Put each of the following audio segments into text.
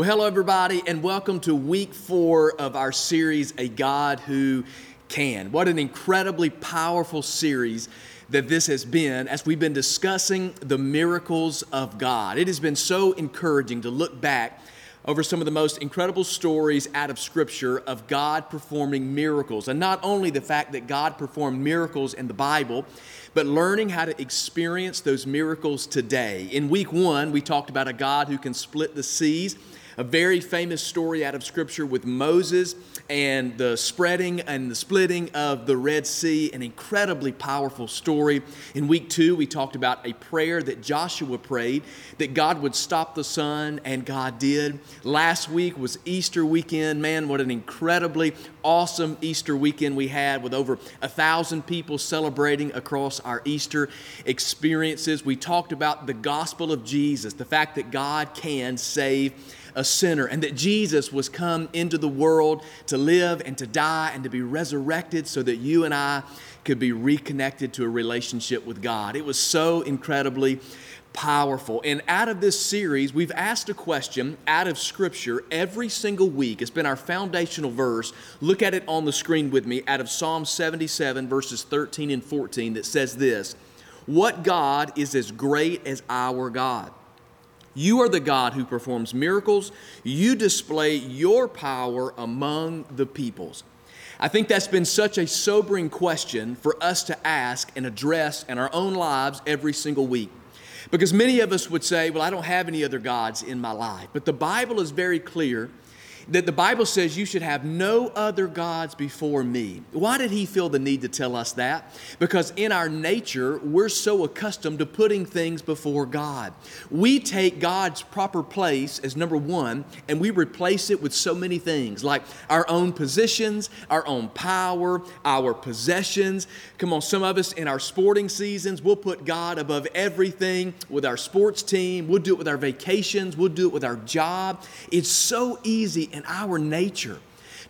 Well, hello, everybody, and welcome to week four of our series, A God Who Can. What an incredibly powerful series that this has been as we've been discussing the miracles of God. It has been so encouraging to look back over some of the most incredible stories out of Scripture of God performing miracles. And not only the fact that God performed miracles in the Bible, but learning how to experience those miracles today. In week one, we talked about a God who can split the seas a very famous story out of Scripture with Moses and the spreading and the splitting of the Red Sea, an incredibly powerful story. In week two, we talked about a prayer that Joshua prayed that God would stop the sun, and God did. Last week was Easter weekend. Man, what an incredibly awesome Easter weekend we had with over a thousand people celebrating across our Easter experiences. We talked about the gospel of Jesus, the fact that God can save a sinner and that Jesus was come into the world to live and to die and to be resurrected so that you and I could be reconnected to a relationship with God. It was so incredibly powerful. And out of this series, we've asked a question out of Scripture every single week. It's been our foundational verse. Look at it on the screen with me out of Psalm 77, verses 13 and 14, that says this What God is as great as our God? You are the God who performs miracles. You display your power among the peoples. I think that's been such a sobering question for us to ask and address in our own lives every single week. Because many of us would say, Well, I don't have any other gods in my life. But the Bible is very clear that the Bible says you should have no other gods before me. Why did he feel the need to tell us that? Because in our nature, we're so accustomed to putting things before God. We take God's proper place as number one and we replace it with so many things like our own positions, our own power, our possessions. Come on, some of us in our sporting seasons, we'll put God above everything with our sports team, we'll do it with our vacations, we'll do it with our job. It's so easy in our nature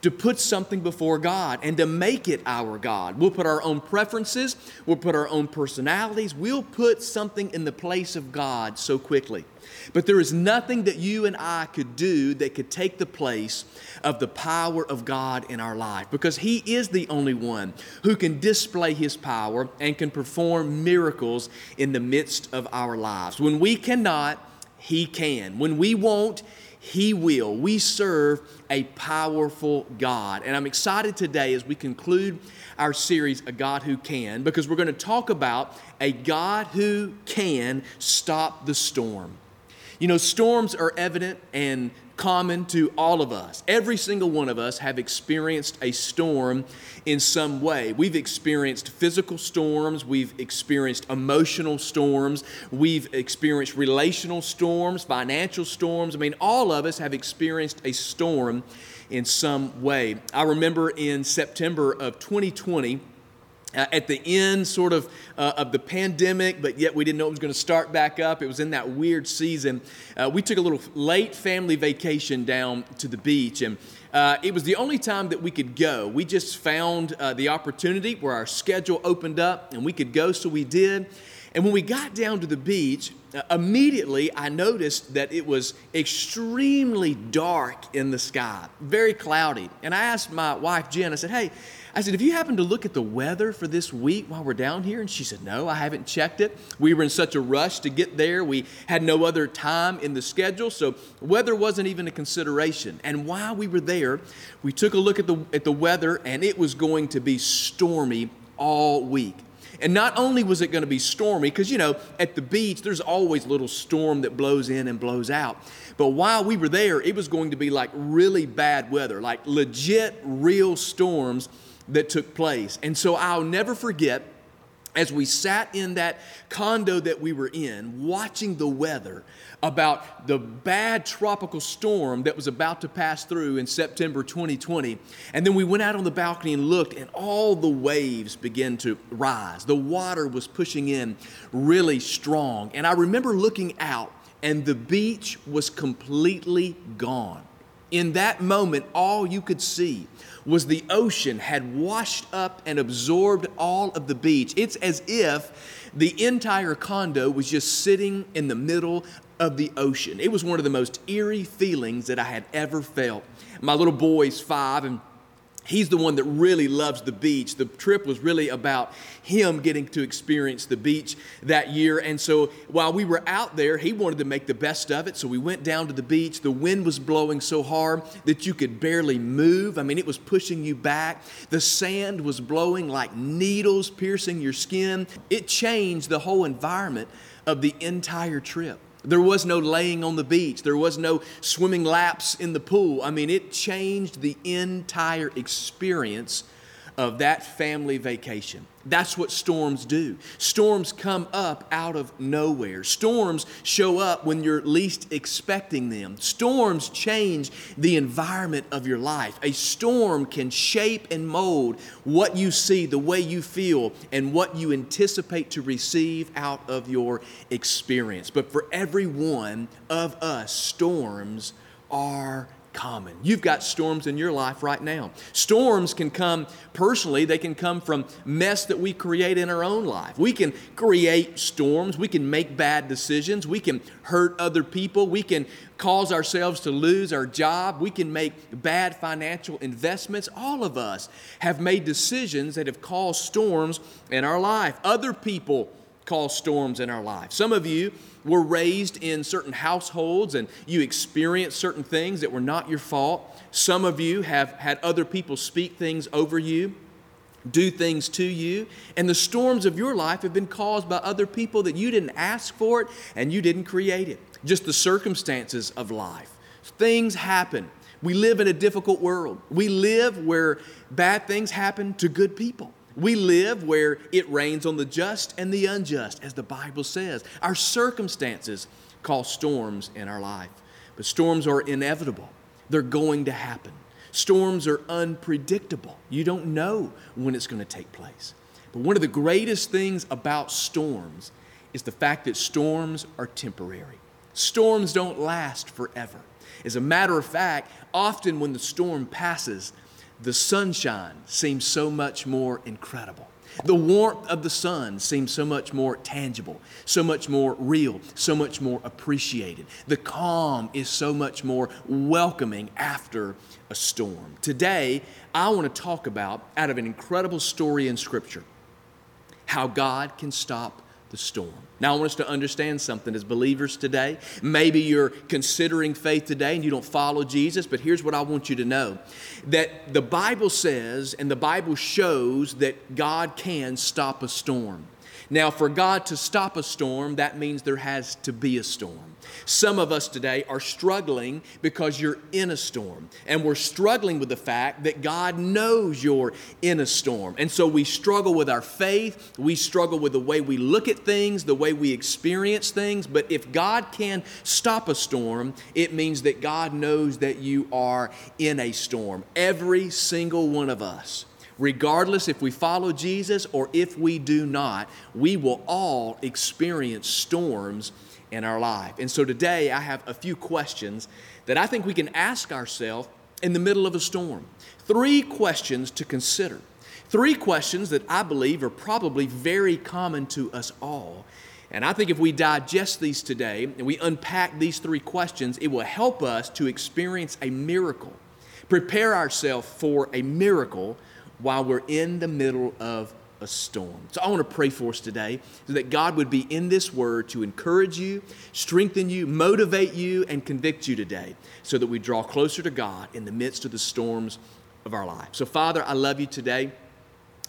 to put something before God and to make it our God. We'll put our own preferences, we'll put our own personalities, we'll put something in the place of God so quickly. But there is nothing that you and I could do that could take the place of the power of God in our life because He is the only one who can display His power and can perform miracles in the midst of our lives. When we cannot, He can. When we won't, he will. We serve a powerful God. And I'm excited today as we conclude our series, A God Who Can, because we're going to talk about a God who can stop the storm. You know, storms are evident and common to all of us. Every single one of us have experienced a storm in some way. We've experienced physical storms, we've experienced emotional storms, we've experienced relational storms, financial storms. I mean, all of us have experienced a storm in some way. I remember in September of 2020, uh, at the end sort of uh, of the pandemic but yet we didn't know it was going to start back up. It was in that weird season. Uh, we took a little late family vacation down to the beach and uh, it was the only time that we could go. We just found uh, the opportunity where our schedule opened up and we could go so we did. And when we got down to the beach Uh, immediately I noticed that it was extremely dark in the sky, very cloudy. And I asked my wife, Jen, I said, Hey, I said, Have you happened to look at the weather for this week while we're down here? And she said, No, I haven't checked it. We were in such a rush to get there. We had no other time in the schedule, so weather wasn't even a consideration. And while we were there, we took a look at the, at the weather, and it was going to be stormy all week. And not only was it going to be stormy, because, you know, at the beach, there's always a little storm that blows in and blows out. But while we were there, it was going to be like really bad weather, like legit, real storms that took place. And so I'll never forget as we sat in that condo that we were in, watching the weather about the bad tropical storm that was about to pass through in September 2020. And then we went out on the balcony and looked, and all the waves began to rise. The water was pushing in really strong. And I remember looking out, and the beach was completely gone. In that moment, all you could see was the ocean had washed up and absorbed all of the beach. It's as if the entire condo was just sitting in the middle of the ocean. It was one of the most eerie feelings that I had ever felt. My little boy's five, and he's the one that really loves the beach. The trip was really about him getting to experience the beach that year. And so while we were out there, he wanted to make the best of it. So we went down to the beach. The wind was blowing so hard that you could barely move. I mean, it was pushing you back. The sand was blowing like needles piercing your skin. It changed the whole environment of the entire trip. There was no laying on the beach. There was no swimming laps in the pool. I mean, it changed the entire experience of that family vacation. That's what storms do. Storms come up out of nowhere. Storms show up when you're least expecting them. Storms change the environment of your life. A storm can shape and mold what you see, the way you feel, and what you anticipate to receive out of your experience. But for every one of us, storms are common. You've got storms in your life right now. Storms can come personally, they can come from mess that we create in our own life. We can create storms, we can make bad decisions, we can hurt other people, we can cause ourselves to lose our job, we can make bad financial investments. All of us have made decisions that have caused storms in our life. Other people cause storms in our life. Some of you were raised in certain households and you experienced certain things that were not your fault. Some of you have had other people speak things over you, do things to you, and the storms of your life have been caused by other people that you didn't ask for it and you didn't create it. Just the circumstances of life. Things happen. We live in a difficult world. We live where bad things happen to good people. We live where it rains on the just and the unjust, as the Bible says. Our circumstances cause storms in our life, but storms are inevitable, they're going to happen. Storms are unpredictable. You don't know when it's going to take place. But one of the greatest things about storms is the fact that storms are temporary. Storms don't last forever. As a matter of fact, often when the storm passes, the sunshine seems so much more incredible. The warmth of the sun seems so much more tangible, so much more real, so much more appreciated. The calm is so much more welcoming after a storm. Today, I want to talk about, out of an incredible story in Scripture, how God can stop the storm. Now, I want us to understand something as believers today. Maybe you're considering faith today and you don't follow Jesus, but here's what I want you to know that the Bible says and the Bible shows that God can stop a storm. Now, for God to stop a storm, that means there has to be a storm. Some of us today are struggling because you're in a storm. And we're struggling with the fact that God knows you're in a storm. And so we struggle with our faith. We struggle with the way we look at things, the way we experience things. But if God can stop a storm, it means that God knows that you are in a storm. Every single one of us regardless if we follow Jesus or if we do not, we will all experience storms in our life. And so today I have a few questions that I think we can ask ourselves in the middle of a storm. Three questions to consider. Three questions that I believe are probably very common to us all. And I think if we digest these today and we unpack these three questions, it will help us to experience a miracle, prepare ourselves for a miracle while we're in the middle of a storm. So I want to pray for us today so that God would be in this word to encourage you, strengthen you, motivate you, and convict you today so that we draw closer to God in the midst of the storms of our life. So, Father, I love you today.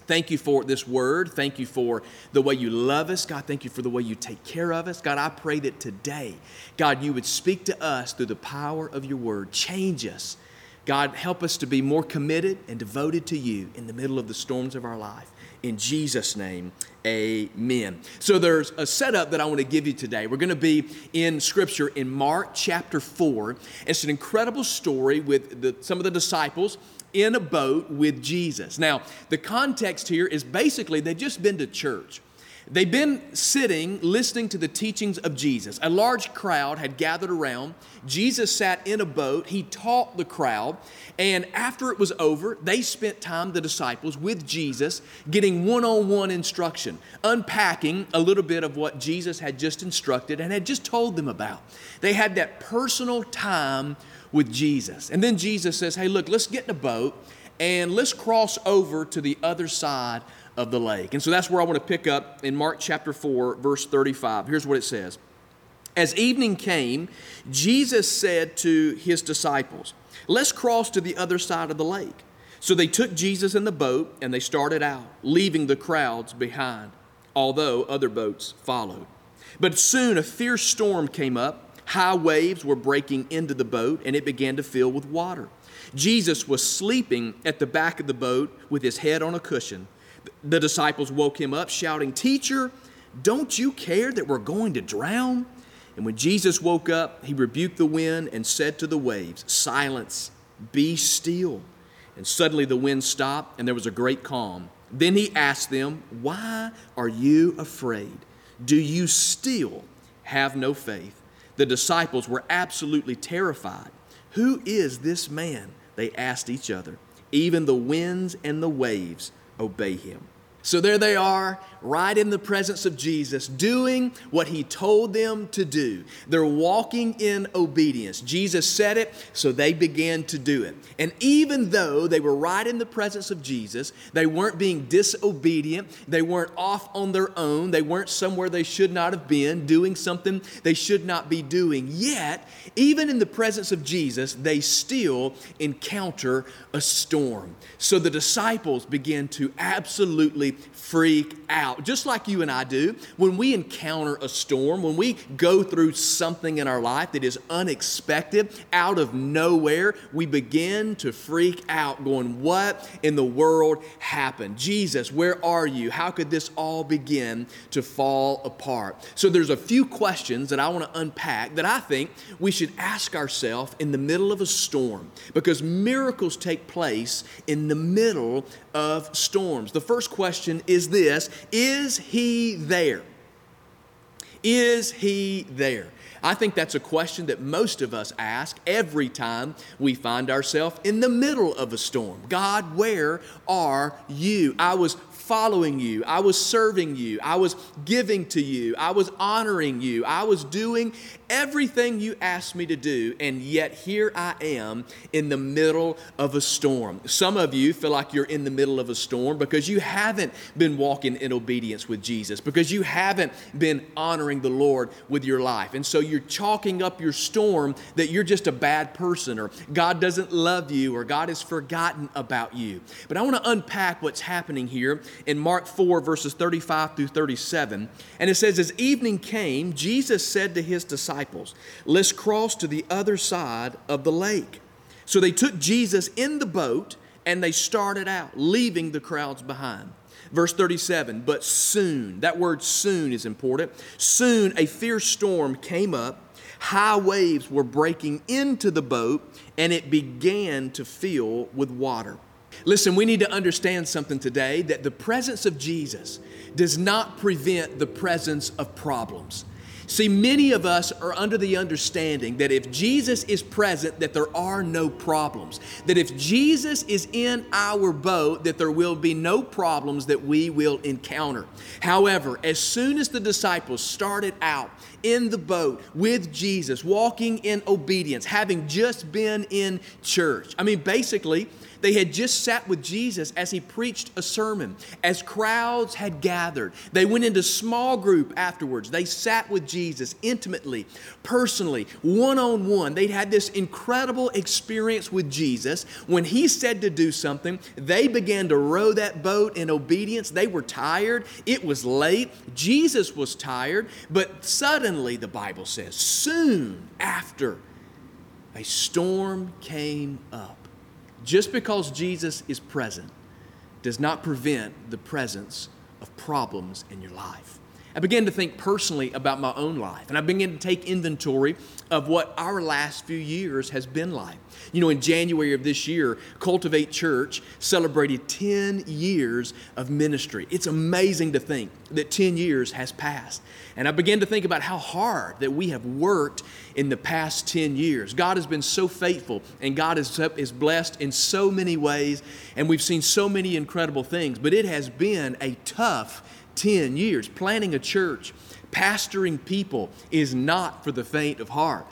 Thank you for this word. Thank you for the way you love us. God, thank you for the way you take care of us. God, I pray that today, God, you would speak to us through the power of your word. Change us God, help us to be more committed and devoted to you in the middle of the storms of our life. In Jesus' name, amen. So there's a setup that I want to give you today. We're going to be in Scripture in Mark chapter 4. It's an incredible story with the, some of the disciples in a boat with Jesus. Now, the context here is basically they've just been to church. They'd been sitting listening to the teachings of Jesus. A large crowd had gathered around. Jesus sat in a boat. He taught the crowd. And after it was over, they spent time, the disciples, with Jesus, getting one on one instruction, unpacking a little bit of what Jesus had just instructed and had just told them about. They had that personal time with Jesus. And then Jesus says, Hey, look, let's get in a boat and let's cross over to the other side of the lake. And so that's where I want to pick up in Mark chapter 4, verse 35. Here's what it says As evening came, Jesus said to his disciples, Let's cross to the other side of the lake. So they took Jesus in the boat and they started out, leaving the crowds behind, although other boats followed. But soon a fierce storm came up. High waves were breaking into the boat, and it began to fill with water. Jesus was sleeping at the back of the boat with his head on a cushion. The disciples woke him up, shouting, Teacher, don't you care that we're going to drown? And when Jesus woke up, he rebuked the wind and said to the waves, Silence, be still. And suddenly the wind stopped, and there was a great calm. Then he asked them, Why are you afraid? Do you still have no faith? The disciples were absolutely terrified. Who is this man? They asked each other. Even the winds and the waves obey him. So there they are, right in the presence of Jesus, doing what he told them to do. They're walking in obedience. Jesus said it, so they began to do it. And even though they were right in the presence of Jesus, they weren't being disobedient, they weren't off on their own, they weren't somewhere they should not have been, doing something they should not be doing. Yet, even in the presence of Jesus, they still encounter a storm. So the disciples begin to absolutely freak out, just like you and I do when we encounter a storm, when we go through something in our life that is unexpected, out of nowhere, we begin to freak out, going, What in the world happened? Jesus, where are you? How could this all begin to fall apart? So there's a few questions that I want to unpack that I think we should ask ourselves in the middle of a storm because miracles take place in the middle of storms. The first question is this Is he there? Is he there? I think that's a question that most of us ask every time we find ourselves in the middle of a storm. God, where are you? I was following you. I was serving you. I was giving to you. I was honoring you. I was doing everything you asked me to do. And yet here I am in the middle of a storm. Some of you feel like you're in the middle of a storm because you haven't been walking in obedience with Jesus, because you haven't been honoring the Lord with your life. And so you're chalking up your storm that you're just a bad person or God doesn't love you or God has forgotten about you. But I want to unpack what's happening here in Mark 4, verses 35 through 37. And it says, As evening came, Jesus said to his disciples, Let's cross to the other side of the lake. So they took Jesus in the boat and they started out, leaving the crowds behind. Verse 37 But soon, that word soon is important. Soon a fierce storm came up. High waves were breaking into the boat, and it began to fill with water. Listen, we need to understand something today that the presence of Jesus does not prevent the presence of problems. See, many of us are under the understanding that if Jesus is present, that there are no problems. That if Jesus is in our boat, that there will be no problems that we will encounter. However, as soon as the disciples started out in the boat with Jesus, walking in obedience, having just been in church, I mean, basically, they had just sat with Jesus as he preached a sermon, as crowds had gathered. They went into small group afterwards. They sat with Jesus intimately, personally, one on one. They'd had this incredible experience with Jesus. When he said to do something, they began to row that boat in obedience. They were tired. It was late. Jesus was tired. But suddenly, the Bible says, soon after, a storm came up. Just because Jesus is present does not prevent the presence of problems in your life. I began to think personally about my own life, and I began to take inventory of what our last few years has been like. You know, in January of this year, Cultivate Church celebrated 10 years of ministry. It's amazing to think that 10 years has passed. And I began to think about how hard that we have worked in the past 10 years. God has been so faithful, and God is, is blessed in so many ways, and we've seen so many incredible things, but it has been a tough 10 years. Planning a church, pastoring people is not for the faint of heart.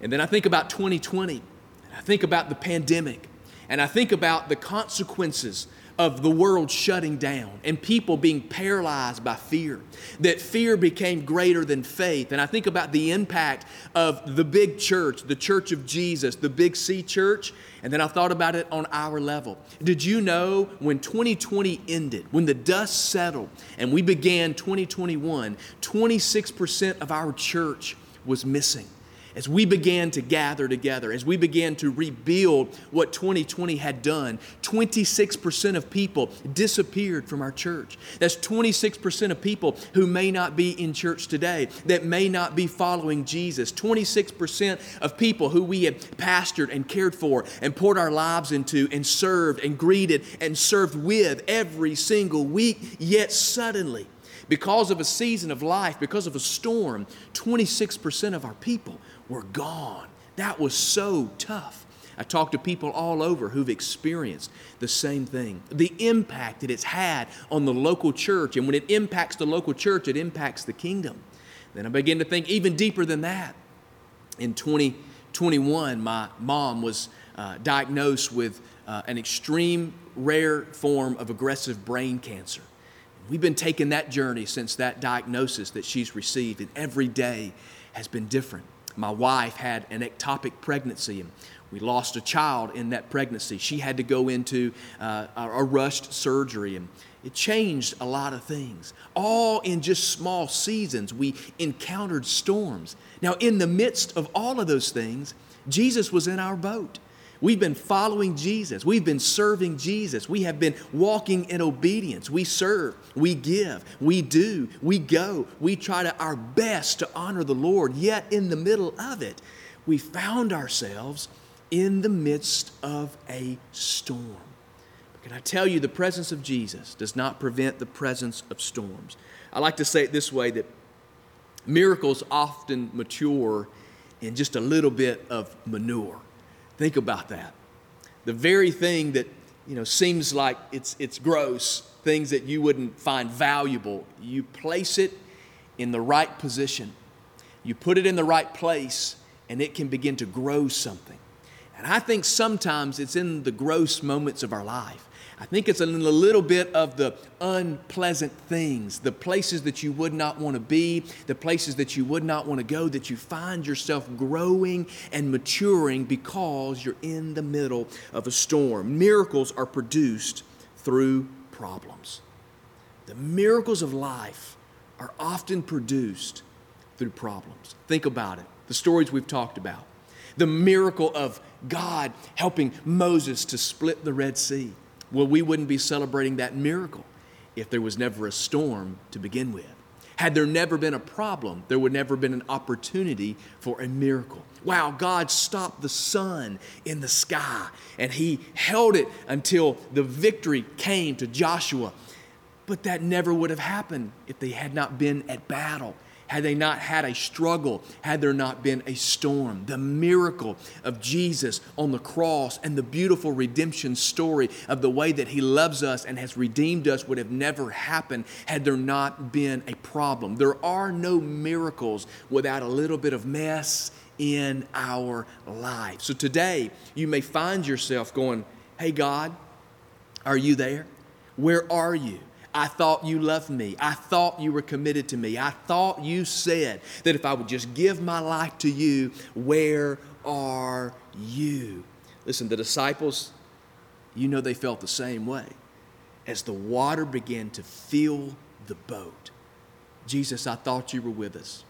And then I think about 2020, I think about the pandemic, and I think about the consequences of the world shutting down and people being paralyzed by fear. That fear became greater than faith. And I think about the impact of the big church, the church of Jesus, the big C church. And then I thought about it on our level. Did you know when 2020 ended, when the dust settled and we began 2021, 26% of our church was missing? As we began to gather together, as we began to rebuild what 2020 had done, 26% of people disappeared from our church. That's 26% of people who may not be in church today, that may not be following Jesus. 26% of people who we had pastored and cared for and poured our lives into and served and greeted and served with every single week, yet suddenly, because of a season of life, because of a storm, 26% of our people were gone. That was so tough. I talked to people all over who've experienced the same thing. The impact that it's had on the local church, and when it impacts the local church, it impacts the kingdom. Then I began to think even deeper than that. In 2021, my mom was uh, diagnosed with uh, an extreme rare form of aggressive brain cancer. We've been taking that journey since that diagnosis that she's received, and every day has been different my wife had an ectopic pregnancy and we lost a child in that pregnancy. She had to go into uh, a rushed surgery and it changed a lot of things. All in just small seasons, we encountered storms. Now, in the midst of all of those things, Jesus was in our boat. We've been following Jesus. We've been serving Jesus. We have been walking in obedience. We serve, we give, we do, we go. We try to our best to honor the Lord. Yet in the middle of it, we found ourselves in the midst of a storm. But can I tell you, the presence of Jesus does not prevent the presence of storms. I like to say it this way that miracles often mature in just a little bit of manure. Think about that. The very thing that you know seems like it's it's gross, things that you wouldn't find valuable, you place it in the right position. You put it in the right place and it can begin to grow something. And I think sometimes it's in the gross moments of our life I think it's a little bit of the unpleasant things, the places that you would not want to be, the places that you would not want to go, that you find yourself growing and maturing because you're in the middle of a storm. Miracles are produced through problems. The miracles of life are often produced through problems. Think about it. The stories we've talked about. The miracle of God helping Moses to split the Red Sea well, we wouldn't be celebrating that miracle if there was never a storm to begin with. Had there never been a problem, there would never have been an opportunity for a miracle. Wow, God stopped the sun in the sky and he held it until the victory came to Joshua. But that never would have happened if they had not been at battle had they not had a struggle, had there not been a storm. The miracle of Jesus on the cross and the beautiful redemption story of the way that He loves us and has redeemed us would have never happened had there not been a problem. There are no miracles without a little bit of mess in our life. So today, you may find yourself going, Hey, God, are you there? Where are you? I thought you loved me. I thought you were committed to me. I thought you said that if I would just give my life to you, where are you? Listen, the disciples, you know they felt the same way. As the water began to fill the boat, Jesus, I thought you were with us,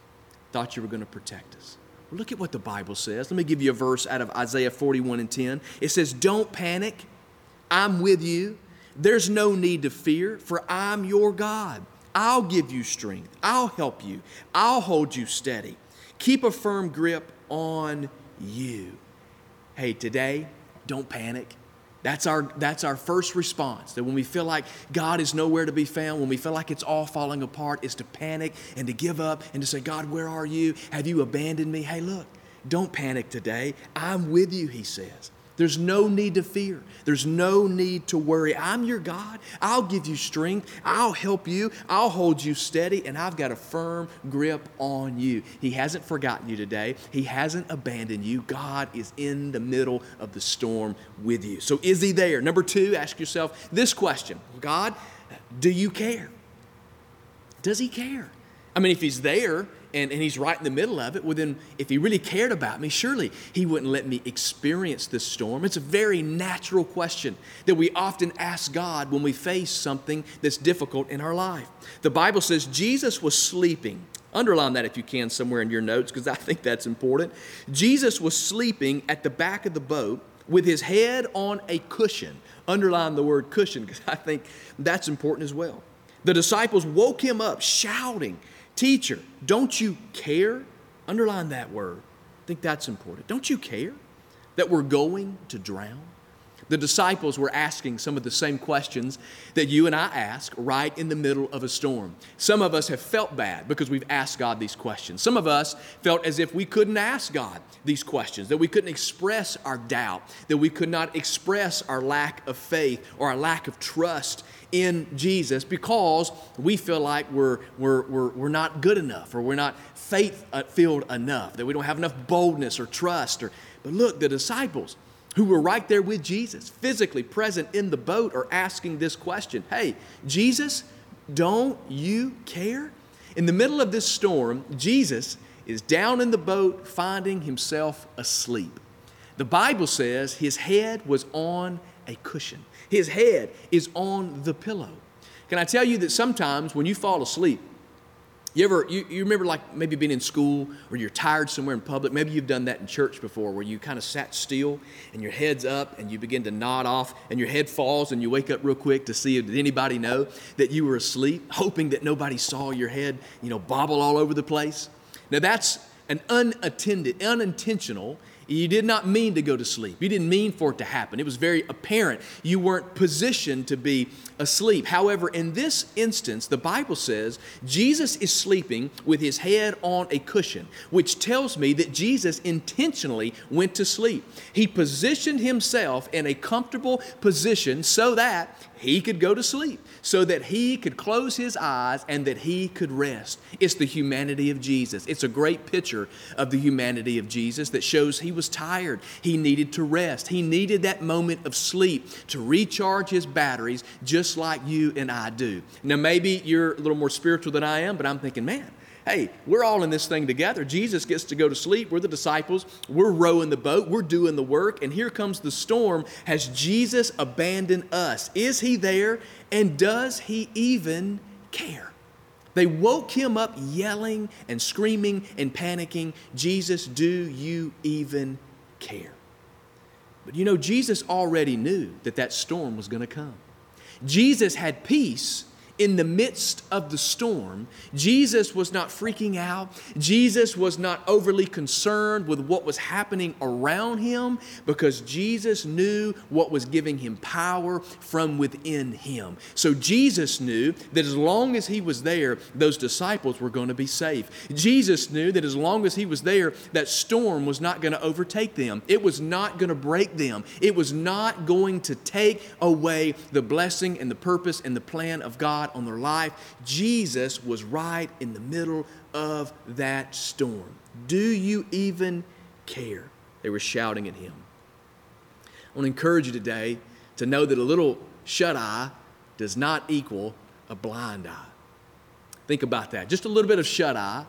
thought you were going to protect us. Look at what the Bible says. Let me give you a verse out of Isaiah 41 and 10. It says, Don't panic, I'm with you. There's no need to fear, for I'm your God. I'll give you strength. I'll help you. I'll hold you steady. Keep a firm grip on you. Hey, today, don't panic. That's our, that's our first response. That when we feel like God is nowhere to be found, when we feel like it's all falling apart, is to panic and to give up and to say, God, where are you? Have you abandoned me? Hey, look, don't panic today. I'm with you, he says. There's no need to fear. There's no need to worry. I'm your God. I'll give you strength. I'll help you. I'll hold you steady, and I've got a firm grip on you. He hasn't forgotten you today. He hasn't abandoned you. God is in the middle of the storm with you. So, is He there? Number two, ask yourself this question God, do you care? Does He care? I mean, if He's there, and, and he's right in the middle of it, well, then if he really cared about me, surely he wouldn't let me experience this storm. It's a very natural question that we often ask God when we face something that's difficult in our life. The Bible says Jesus was sleeping. Underline that if you can somewhere in your notes, because I think that's important. Jesus was sleeping at the back of the boat with his head on a cushion. Underline the word cushion, because I think that's important as well. The disciples woke him up shouting Teacher, don't you care? Underline that word. I think that's important. Don't you care that we're going to drown? The disciples were asking some of the same questions that you and I ask right in the middle of a storm. Some of us have felt bad because we've asked God these questions. Some of us felt as if we couldn't ask God these questions, that we couldn't express our doubt, that we could not express our lack of faith or our lack of trust in Jesus because we feel like we're, we're, we're, we're not good enough or we're not faith uh, filled enough, that we don't have enough boldness or trust. Or, but look, the disciples, who were right there with Jesus, physically present in the boat, are asking this question Hey, Jesus, don't you care? In the middle of this storm, Jesus is down in the boat finding himself asleep. The Bible says his head was on a cushion, his head is on the pillow. Can I tell you that sometimes when you fall asleep, you ever, you, you remember like maybe being in school or you're tired somewhere in public? Maybe you've done that in church before where you kind of sat still and your head's up and you begin to nod off and your head falls and you wake up real quick to see if did anybody know that you were asleep, hoping that nobody saw your head, you know, bobble all over the place. Now that's an unattended, unintentional you did not mean to go to sleep. You didn't mean for it to happen. It was very apparent. You weren't positioned to be asleep. However, in this instance, the Bible says Jesus is sleeping with his head on a cushion, which tells me that Jesus intentionally went to sleep. He positioned himself in a comfortable position so that he could go to sleep so that he could close his eyes and that he could rest. It's the humanity of Jesus. It's a great picture of the humanity of Jesus that shows he was tired. He needed to rest. He needed that moment of sleep to recharge his batteries just like you and I do. Now, maybe you're a little more spiritual than I am, but I'm thinking, man, hey, we're all in this thing together. Jesus gets to go to sleep. We're the disciples. We're rowing the boat. We're doing the work. And here comes the storm. Has Jesus abandoned us? Is he there? And does he even care? They woke him up yelling and screaming and panicking Jesus, do you even care? But you know, Jesus already knew that that storm was going to come. Jesus had peace in the midst of the storm, Jesus was not freaking out. Jesus was not overly concerned with what was happening around him because Jesus knew what was giving him power from within him. So Jesus knew that as long as he was there, those disciples were going to be safe. Jesus knew that as long as he was there, that storm was not going to overtake them. It was not going to break them. It was not going to take away the blessing and the purpose and the plan of God on their life. Jesus was right in the middle of that storm. Do you even care? They were shouting at him. I want to encourage you today to know that a little shut eye does not equal a blind eye. Think about that. Just a little bit of shut eye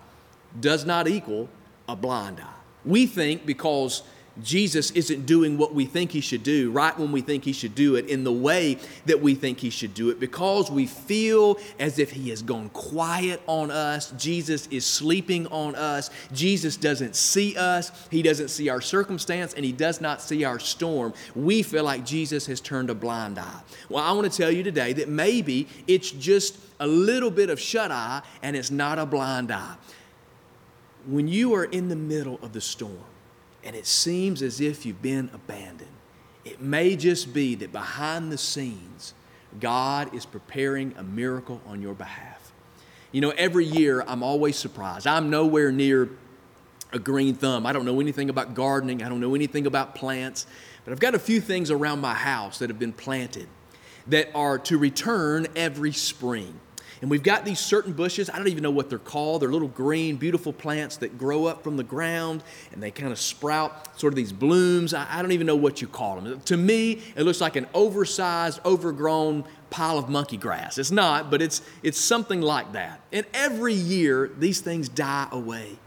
does not equal a blind eye. We think because Jesus isn't doing what we think he should do right when we think he should do it in the way that we think he should do it because we feel as if he has gone quiet on us. Jesus is sleeping on us. Jesus doesn't see us. He doesn't see our circumstance and he does not see our storm. We feel like Jesus has turned a blind eye. Well, I want to tell you today that maybe it's just a little bit of shut eye and it's not a blind eye. When you are in the middle of the storm, and it seems as if you've been abandoned. It may just be that behind the scenes, God is preparing a miracle on your behalf. You know, every year I'm always surprised. I'm nowhere near a green thumb. I don't know anything about gardening, I don't know anything about plants, but I've got a few things around my house that have been planted that are to return every spring. And we've got these certain bushes. I don't even know what they're called. They're little green, beautiful plants that grow up from the ground and they kind of sprout sort of these blooms. I, I don't even know what you call them. To me, it looks like an oversized, overgrown pile of monkey grass. It's not, but it's, it's something like that. And every year, these things die away.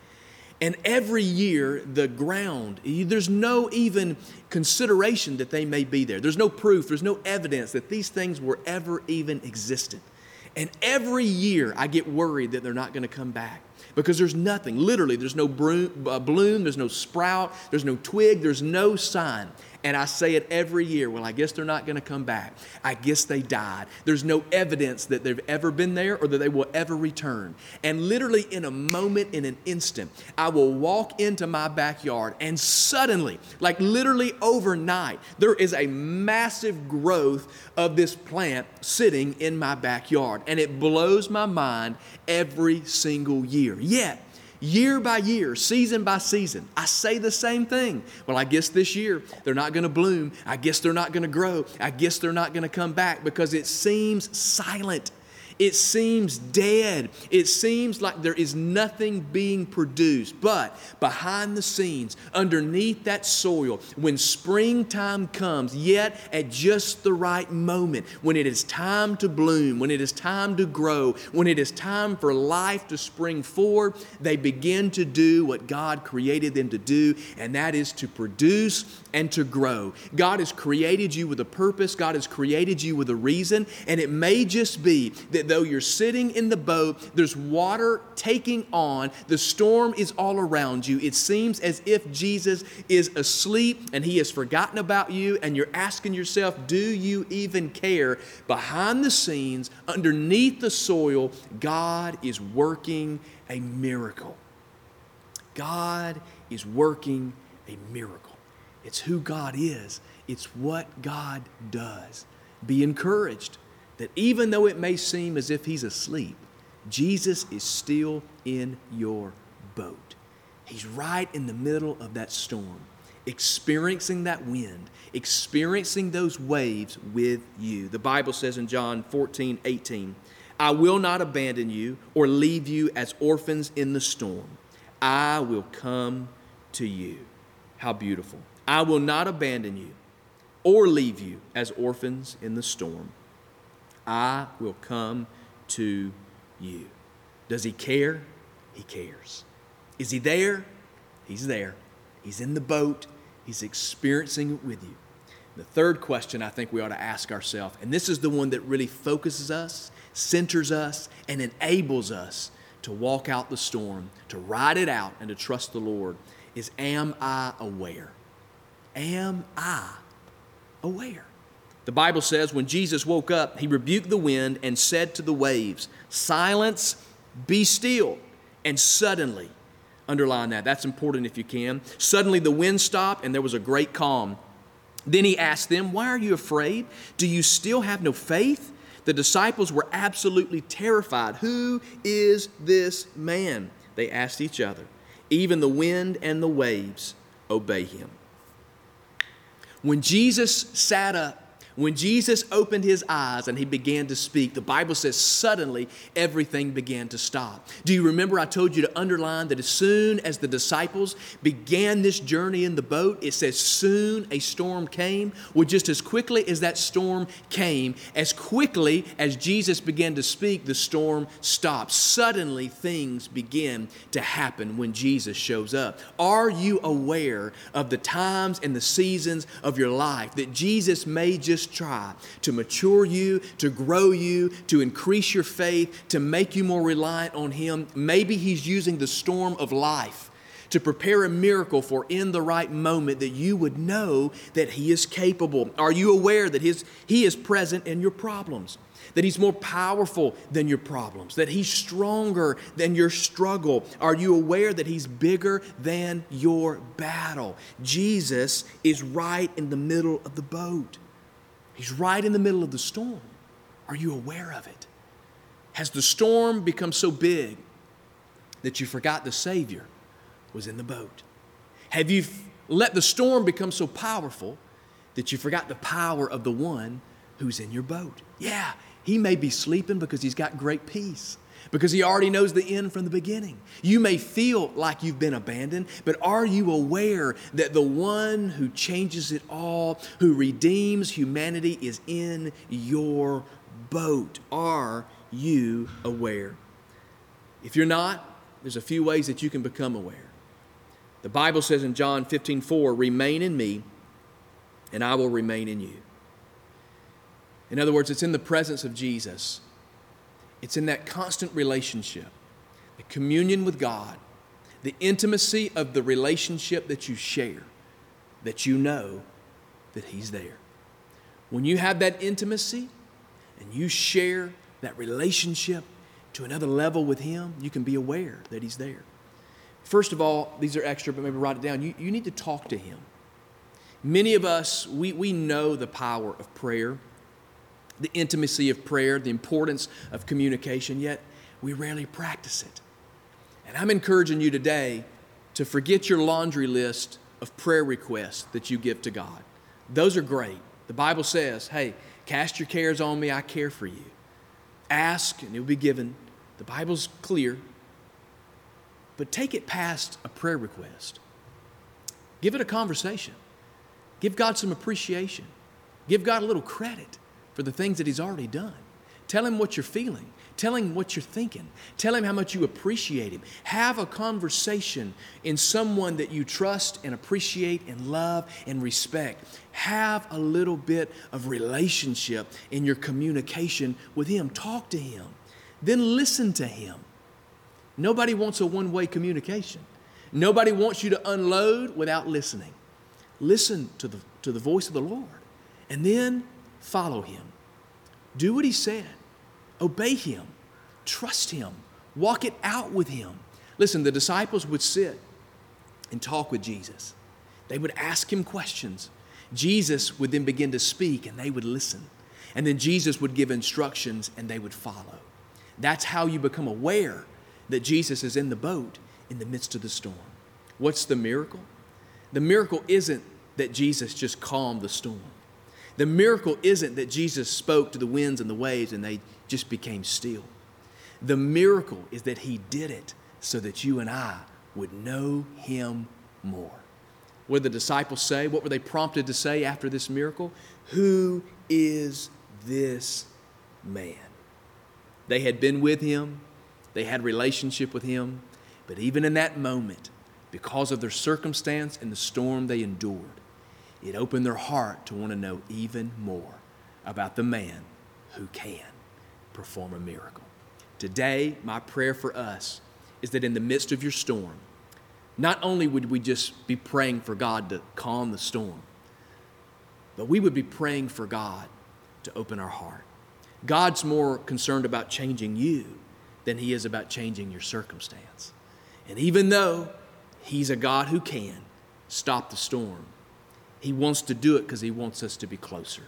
And every year, the ground, there's no even consideration that they may be there. There's no proof, there's no evidence that these things were ever even existed. And every year I get worried that they're not going to come back because there's nothing. Literally, there's no uh, bloom, there's no sprout, there's no twig, there's no sign. And I say it every year. Well, I guess they're not going to come back. I guess they died. There's no evidence that they've ever been there or that they will ever return. And literally, in a moment, in an instant, I will walk into my backyard and suddenly, like literally overnight, there is a massive growth of this plant sitting in my backyard. And it blows my mind every single year. Yet, year by year, season by season. I say the same thing. Well, I guess this year they're not going to bloom. I guess they're not going to grow. I guess they're not going to come back because it seems silent. It seems dead. It seems like there is nothing being produced. But behind the scenes, underneath that soil, when springtime comes, yet at just the right moment, when it is time to bloom, when it is time to grow, when it is time for life to spring forward, they begin to do what God created them to do, and that is to produce and to grow. God has created you with a purpose, God has created you with a reason, and it may just be that though you're sitting in the boat, there's water taking on, the storm is all around you. It seems as if Jesus is asleep and he has forgotten about you, and you're asking yourself, Do you even care? Behind the scenes, underneath the soil, God is working a miracle. God is working a miracle. It's who God is, it's what God does. Be encouraged that even though it may seem as if he's asleep, Jesus is still in your boat. He's right in the middle of that storm, experiencing that wind, experiencing those waves with you. The Bible says in John 14, 18, I will not abandon you or leave you as orphans in the storm. I will come to you. How beautiful. I will not abandon you or leave you as orphans in the storm. I will come to you. Does he care? He cares. Is he there? He's there. He's in the boat. He's experiencing it with you. The third question I think we ought to ask ourselves, and this is the one that really focuses us, centers us, and enables us to walk out the storm, to ride it out, and to trust the Lord, is Am I aware? Am I aware? The Bible says when Jesus woke up, he rebuked the wind and said to the waves, Silence, be still. And suddenly, underline that, that's important if you can. Suddenly the wind stopped and there was a great calm. Then he asked them, Why are you afraid? Do you still have no faith? The disciples were absolutely terrified. Who is this man? They asked each other. Even the wind and the waves obey him. When Jesus sat up When Jesus opened his eyes and he began to speak, the Bible says suddenly everything began to stop. Do you remember I told you to underline that as soon as the disciples began this journey in the boat, it says soon a storm came? Well, just as quickly as that storm came, as quickly as Jesus began to speak, the storm stopped. Suddenly things begin to happen when Jesus shows up. Are you aware of the times and the seasons of your life that Jesus may just try to mature you, to grow you, to increase your faith, to make you more reliant on Him. Maybe He's using the storm of life to prepare a miracle for in the right moment that you would know that He is capable. Are you aware that his, He is present in your problems? That He's more powerful than your problems, that He's stronger than your struggle. Are you aware that He's bigger than your battle? Jesus is right in the middle of the boat. He's right in the middle of the storm. Are you aware of it? Has the storm become so big that you forgot the Savior was in the boat? Have you let the storm become so powerful that you forgot the power of the one who's in your boat? Yeah, he may be sleeping because he's got great peace because He already knows the end from the beginning. You may feel like you've been abandoned, but are you aware that the one who changes it all, who redeems humanity, is in your boat? Are you aware? If you're not, there's a few ways that you can become aware. The Bible says in John 15 4, remain in me, and I will remain in you. In other words, it's in the presence of Jesus it's in that constant relationship, the communion with God, the intimacy of the relationship that you share, that you know that He's there. When you have that intimacy and you share that relationship to another level with Him, you can be aware that He's there. First of all, these are extra, but maybe write it down. You, you need to talk to Him. Many of us, we, we know the power of prayer the intimacy of prayer, the importance of communication, yet we rarely practice it. And I'm encouraging you today to forget your laundry list of prayer requests that you give to God. Those are great. The Bible says, hey, cast your cares on me, I care for you. Ask and it will be given. The Bible's clear. But take it past a prayer request. Give it a conversation. Give God some appreciation. Give God a little credit for the things that He's already done. Tell Him what you're feeling. Tell Him what you're thinking. Tell Him how much you appreciate Him. Have a conversation in someone that you trust and appreciate and love and respect. Have a little bit of relationship in your communication with Him. Talk to Him. Then listen to Him. Nobody wants a one way communication. Nobody wants you to unload without listening. Listen to the, to the voice of the Lord. And then follow him. Do what he said. Obey him. Trust him. Walk it out with him. Listen, the disciples would sit and talk with Jesus. They would ask him questions. Jesus would then begin to speak and they would listen. And then Jesus would give instructions and they would follow. That's how you become aware that Jesus is in the boat in the midst of the storm. What's the miracle? The miracle isn't that Jesus just calmed the storm. The miracle isn't that Jesus spoke to the winds and the waves and they just became still. The miracle is that he did it so that you and I would know him more. What did the disciples say? What were they prompted to say after this miracle? Who is this man? They had been with him, they had relationship with him, but even in that moment, because of their circumstance and the storm they endured, it opened their heart to want to know even more about the man who can perform a miracle. Today, my prayer for us is that in the midst of your storm, not only would we just be praying for God to calm the storm, but we would be praying for God to open our heart. God's more concerned about changing you than he is about changing your circumstance. And even though he's a God who can stop the storm, he wants to do it because He wants us to be closer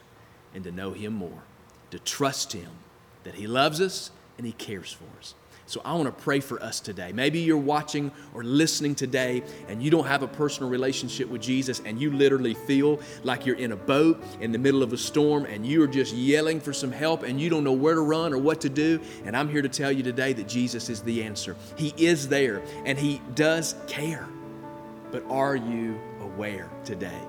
and to know Him more, to trust Him that He loves us and He cares for us. So I want to pray for us today. Maybe you're watching or listening today and you don't have a personal relationship with Jesus and you literally feel like you're in a boat in the middle of a storm and you are just yelling for some help and you don't know where to run or what to do. And I'm here to tell you today that Jesus is the answer. He is there and He does care. But are you aware today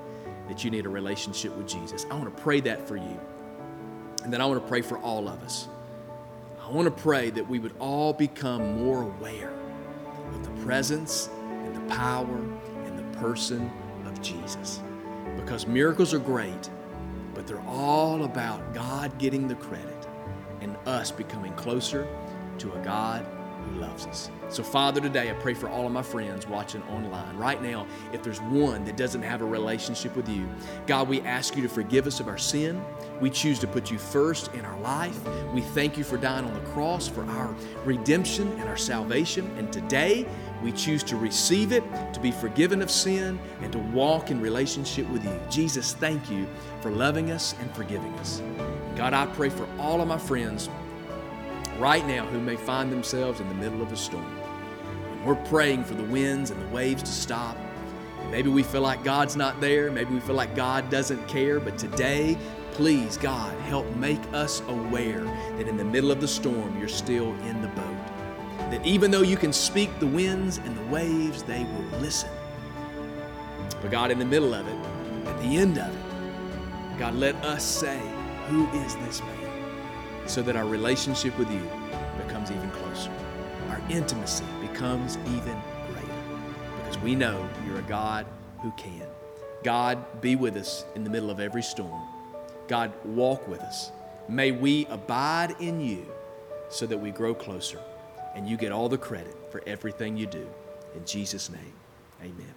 that you need a relationship with Jesus? I want to pray that for you. And then I want to pray for all of us. I want to pray that we would all become more aware of the presence and the power and the person of Jesus. Because miracles are great, but they're all about God getting the credit and us becoming closer to a God loves us. So, Father, today I pray for all of my friends watching online. Right now, if there's one that doesn't have a relationship with you, God, we ask you to forgive us of our sin. We choose to put you first in our life. We thank you for dying on the cross for our redemption and our salvation. And today, we choose to receive it, to be forgiven of sin, and to walk in relationship with you. Jesus, thank you for loving us and forgiving us. God, I pray for all of my friends right now who may find themselves in the middle of a storm. And we're praying for the winds and the waves to stop. Maybe we feel like God's not there. Maybe we feel like God doesn't care. But today, please, God, help make us aware that in the middle of the storm, you're still in the boat. That even though you can speak the winds and the waves, they will listen. But God, in the middle of it, at the end of it, God, let us say, Who is this man? So that our relationship with you becomes even closer. Our intimacy becomes even greater because we know you're a God who can. God, be with us in the middle of every storm. God, walk with us. May we abide in you so that we grow closer and you get all the credit for everything you do. In Jesus' name, amen.